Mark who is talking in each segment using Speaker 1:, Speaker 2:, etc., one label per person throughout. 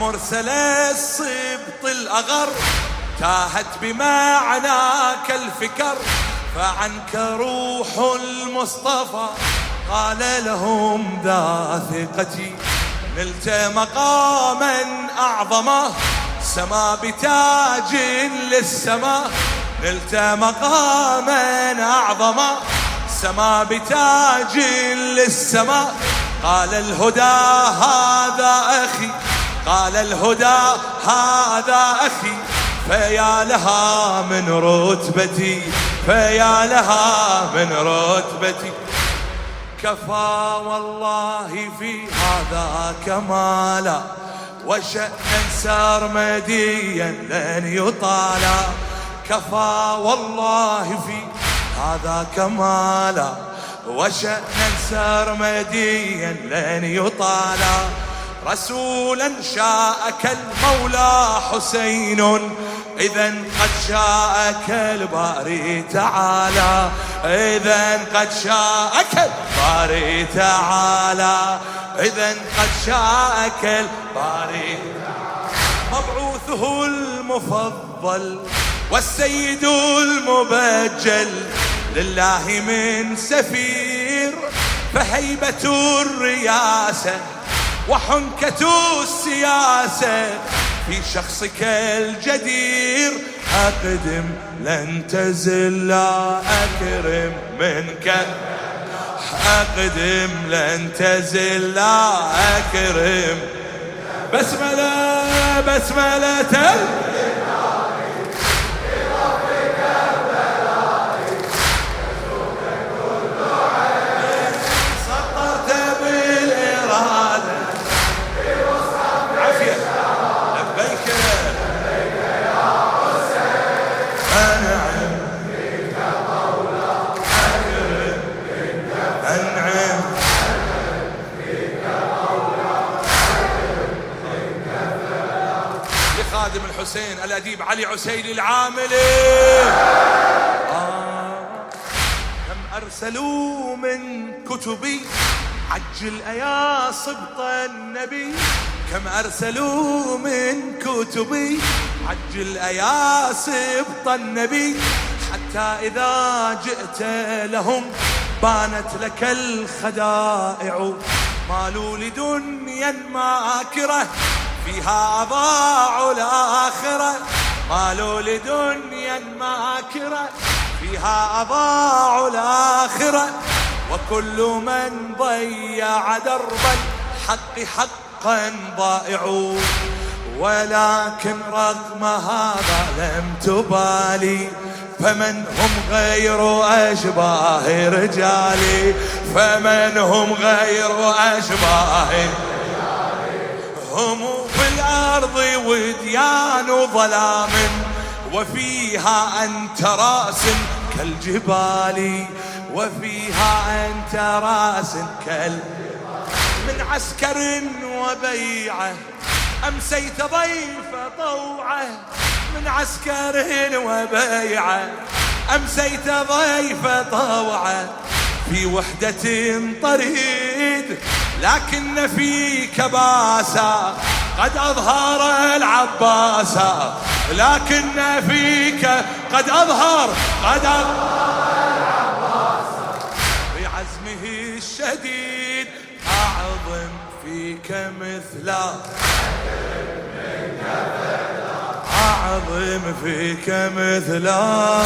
Speaker 1: مرسل الصبط الاغر تاهت بمعناك الفكر فعنك روح المصطفى. قال لهم ذا ثقتي نلت مقاما أعظما سما بتاج للسماء نلت مقاما أعظما سما بتاج للسماء قال الهدى هذا أخي قال الهدى هذا أخي فيا لها من رتبتي فيا لها من رتبتي. كفى والله في هذا كمالا وشأنا سرمديا لن يطالا. كفى والله في هذا كمالا وشأنا سرمديا لن يطالا. رسولا شاءك المولى حسين. إذا قد شاءك الباري تعالى. إذا قد شاءك الباري تعالى. إذا قد شاءك الباري. مبعوثه المفضل والسيد المبجل. لله من سفير فهيبة الرياسة. وحنكة السياسة في شخصك الجدير. أقدم لن تزل أكرم منك. أقدم لن تزل أكرم. بسملة بسملة خادم علي عسيلي العاملي آه. كم أرسلوا من كتبي؟ عجل أيا صبط النبي. كم أرسلوا من كتبي؟ عجل أيا سبط النبي. حتى إذا جئت لهم بانت لك الخدائع. مالوا لدنيا ماكره فيها أضاعوا الآخرة. مالوا لدنيا ماكرة فيها أضاعوا الآخرة. وكل من ضيع درب الحق حقا ضائع. ولكن رغم هذا لم تبالي فمن هم غير أشباه رجالي. فمن هم غير أشباه هم الأرض وديان ظلام وفيها أنت رأس كالجبال وفيها أنت رأس كال من عسكر وبيعة أمسيت ضيف طوعة. من عسكر وبيعة أمسيت ضيف طوعة. في وحدة طريد لكن فيك باسا قد أظهر العباس. لكن فيك قد أظهر قد أظهر العباس. بعزمه الشديد أعظم فيك مثلا أعظم فيك مثلا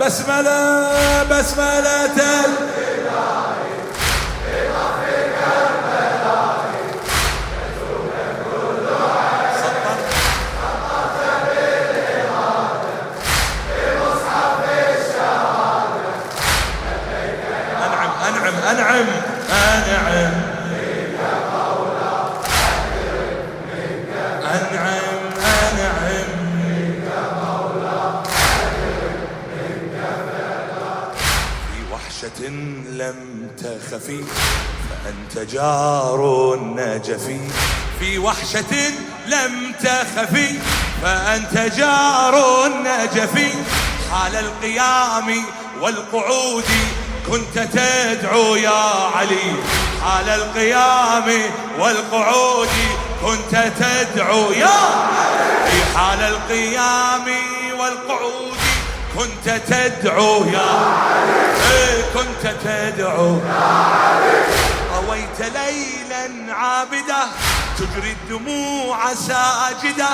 Speaker 1: بسملة بسملة فأنت جار النجفي في وحشة لم تخفي فأنت جار النجفي حال القيام والقعود كنت تدعو يا علي. حال القيام والقعود كنت تدعو يا علي. في حال القيام والقعود كنت تدعو يا علي. إيه، كنت تدعو يا علي. ليلا عابدة تجري الدموع ساجدة.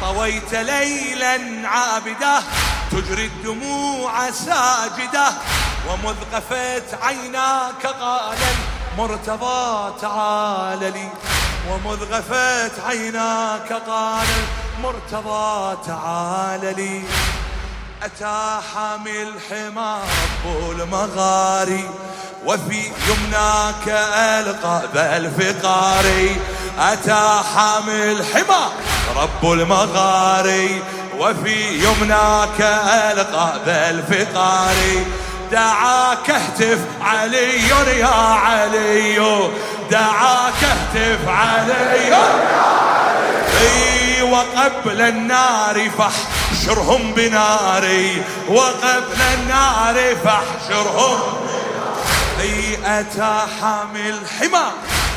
Speaker 1: طويت ليلا عابدة تجري الدموع ساجدة. ومذ غفت عيناك قال المرتضى تعال لي ومذ غفت عيناك قال المرتضى تعال لي أتى حامي الحمار رب المغاري. وفي يمناك ألقى ذا الفقاري أتى حامي الحمار رب المغاري. وفي يمناك ألقى ذا الفقاري دعاك اهتف علي يا علي. دعاك اهتف علي يا علي. وقبل النار فاحشرهم بناري. وقبل النار فاحشرهم اي اتى حامل حمى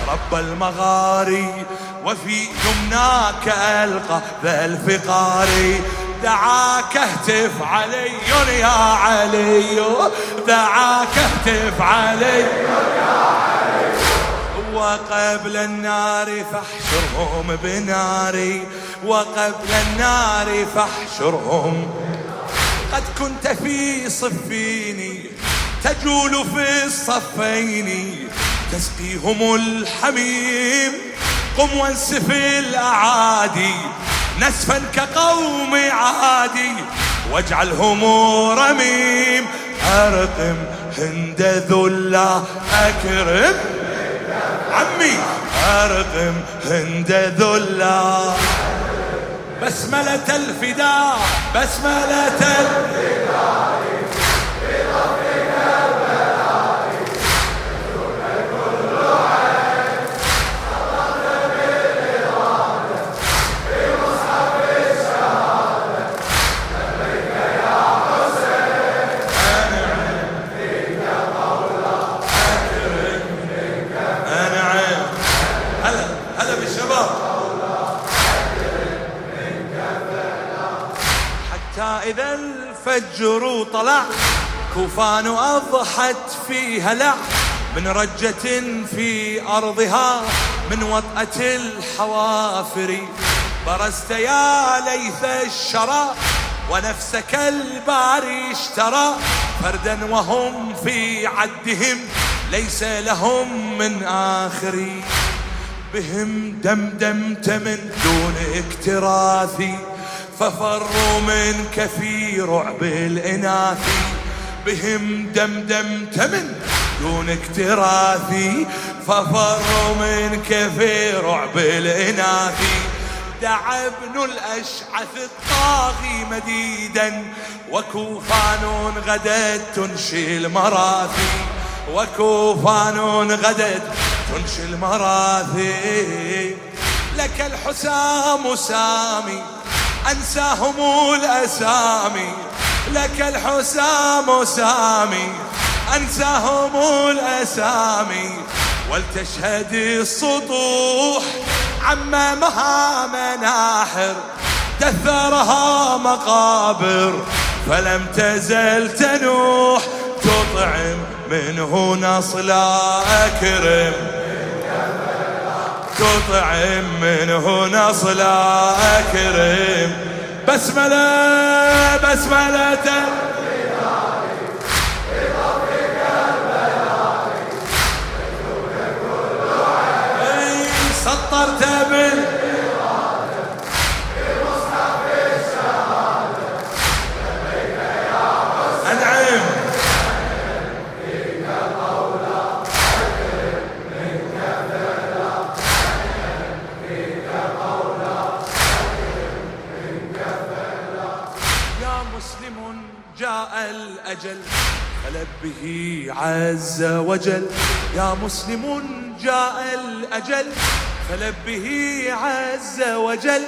Speaker 1: رب المغاري وفي يمناك ألقى ذا الفقاري دعاك اهتف علي يا علي دعاك اهتف علي. يا علي وقبل النار فاحشرهم بناري وقبل النار فاحشرهم. قد كنت في صفيني تجول في الصفين. تسقيهم الحميم. قم وانسف الأعادي. نسفا كقوم عادي. واجعلهم رميم. أرقم هند ذلا أكرم عمي. أرقم هند ذلا بسملة الفداء. بسملة الفداء. إذا الفجر طلع كوفان أضحت في هلع من رجة في أرضها من وطأة الحوافر. برزت يا ليث الشرى ونفسك الباري اشترى. فردا وهم في عدهم ليس لهم من آخر. بهم دمدمت من دون اكتراثي. ففروا منك في رعب الإناث بهم دمدمت من دون اكتراثي ففروا منك في رعب الإناث. دعا ابن الأشعث الطاغي مديدا وكوفان غدت تنشي المراثي وكوفان غدت تنشي المراثي لك الحسام سامي أنساهم الأسامي. لك الحسام سامي. أنساهم الأسامي. ولتشهد السطوح عممها مناحر. دثرها مقابر. فلم تزل تنوح. تطعم منه نصلا أكرم. تطعم منه نصلا أكرم. بسملة بسملة. سطرت بال الأجل. فلبه عز وجل. يا مسلم جاء الأجل. فلبه عز وجل.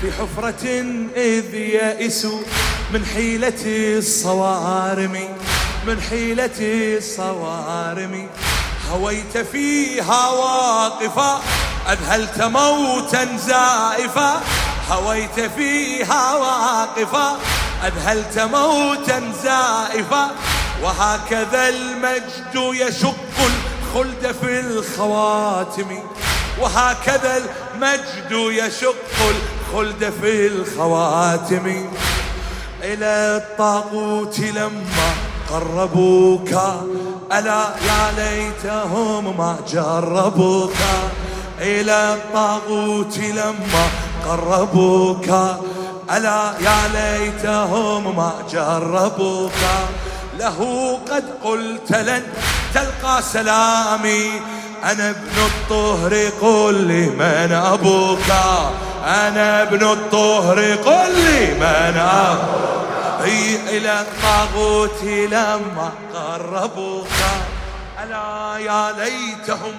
Speaker 1: في حفرة إذ يئسوا من حيلة الصوارم. من حيلة الصوارم. هويت فيها واقفا. أذهلت موتا زائفا. هويت فيها واقفا. أذهلت موتا زائفا وهكذا المجد يشق الخلد في الخواتم. وهكذا المجد يشق الخلد في الخواتم. إلى الطاغوت لما قربوك ألا يا ليتهم ما جربوك. إلى الطاغوت لما قربوك ألا يا ليتهم ما جربوك. له قد قلت لن تلقى سلامي. أنا ابن الطهر قل لي من أبوك. أنا ابن الطهر قل لي من أبوك. هي إلى الطاغوت لما قربوك. ألا يا ليتهم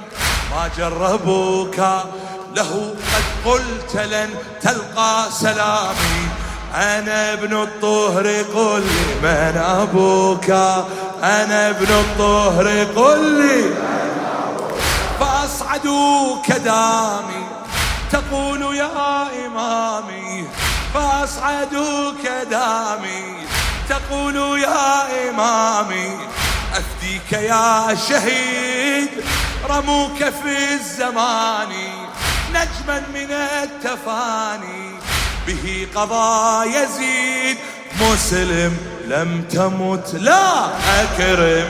Speaker 1: ما جربوك. له قد قلت لن تلقى سلامي. أنا ابن الطهر قل لي من أبوك. أنا ابن الطهر قل لي فأصعدوك دامي. تقول يا إمامي فأصعدوك دامي. تقول يا إمامي أفديك يا شهيد. رموك في الزمان. نجما من التفاني. به قضى يزيد مسلم لم تمت. لا أكرم.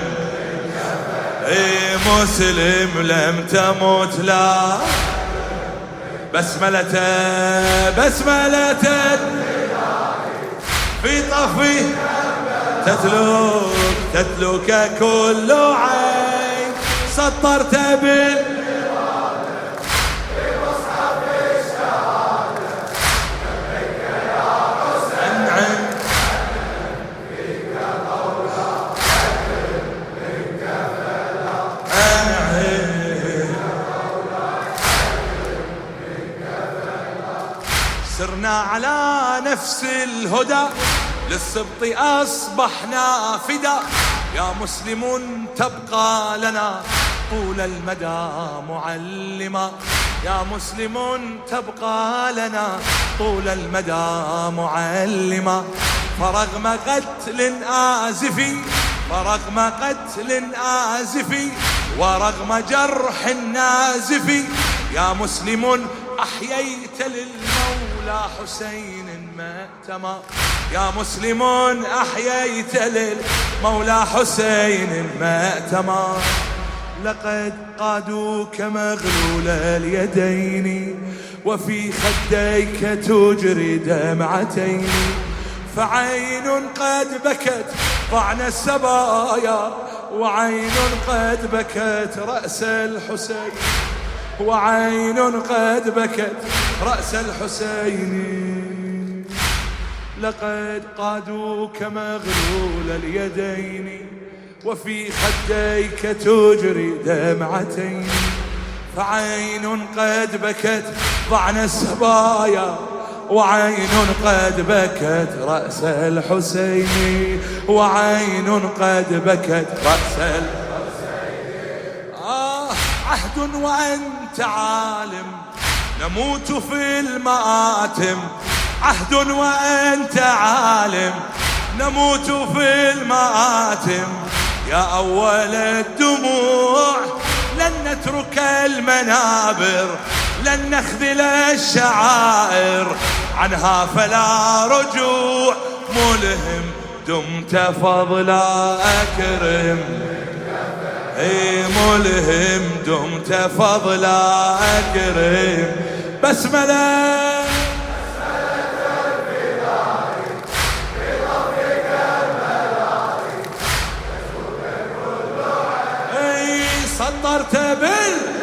Speaker 1: إي مسلم لم تمت. لا. بسملة بسملة. في طفي تتلوك تتلوك كل عين. سطرت بال على نفس الهدى للسبط أصبحنا فدا. يا مسلم تبقى لنا طول المدى معلما. يا مسلم تبقى لنا طول المدى معلما. فرغم قتل آزفي فرغم قتل آزفي ورغم جرح نازف يا مسلم أحييت للمولى حسين مأتما يا مسلمون أحييت للمولى حسين مأتما لقد قادوك مغلول اليدين وفي خديك تجري دمعتين. فعين قد بكت طعن السبايا وعين قد بكت رأس الحسين. وعين قد بكت رأس الحسين. لقد قادوك مغلول اليدين وفي خديك تجري دمعتين. فعين قد بكت ضعن السبايا وعين قد بكت رأس الحسين. وعين قد بكت رأس الحسين. عهد وأنت عالم. نموت في المآتم. عهد وأنت عالم. نموت في المآتم. يا أول الدموع لن نترك المنابر. لن نخذل الشعائر. عنها فلا رجوع. ملهم دمت فضلا أكرم. ملهم دمت فضلا أكرم. بسملة صدرت بال.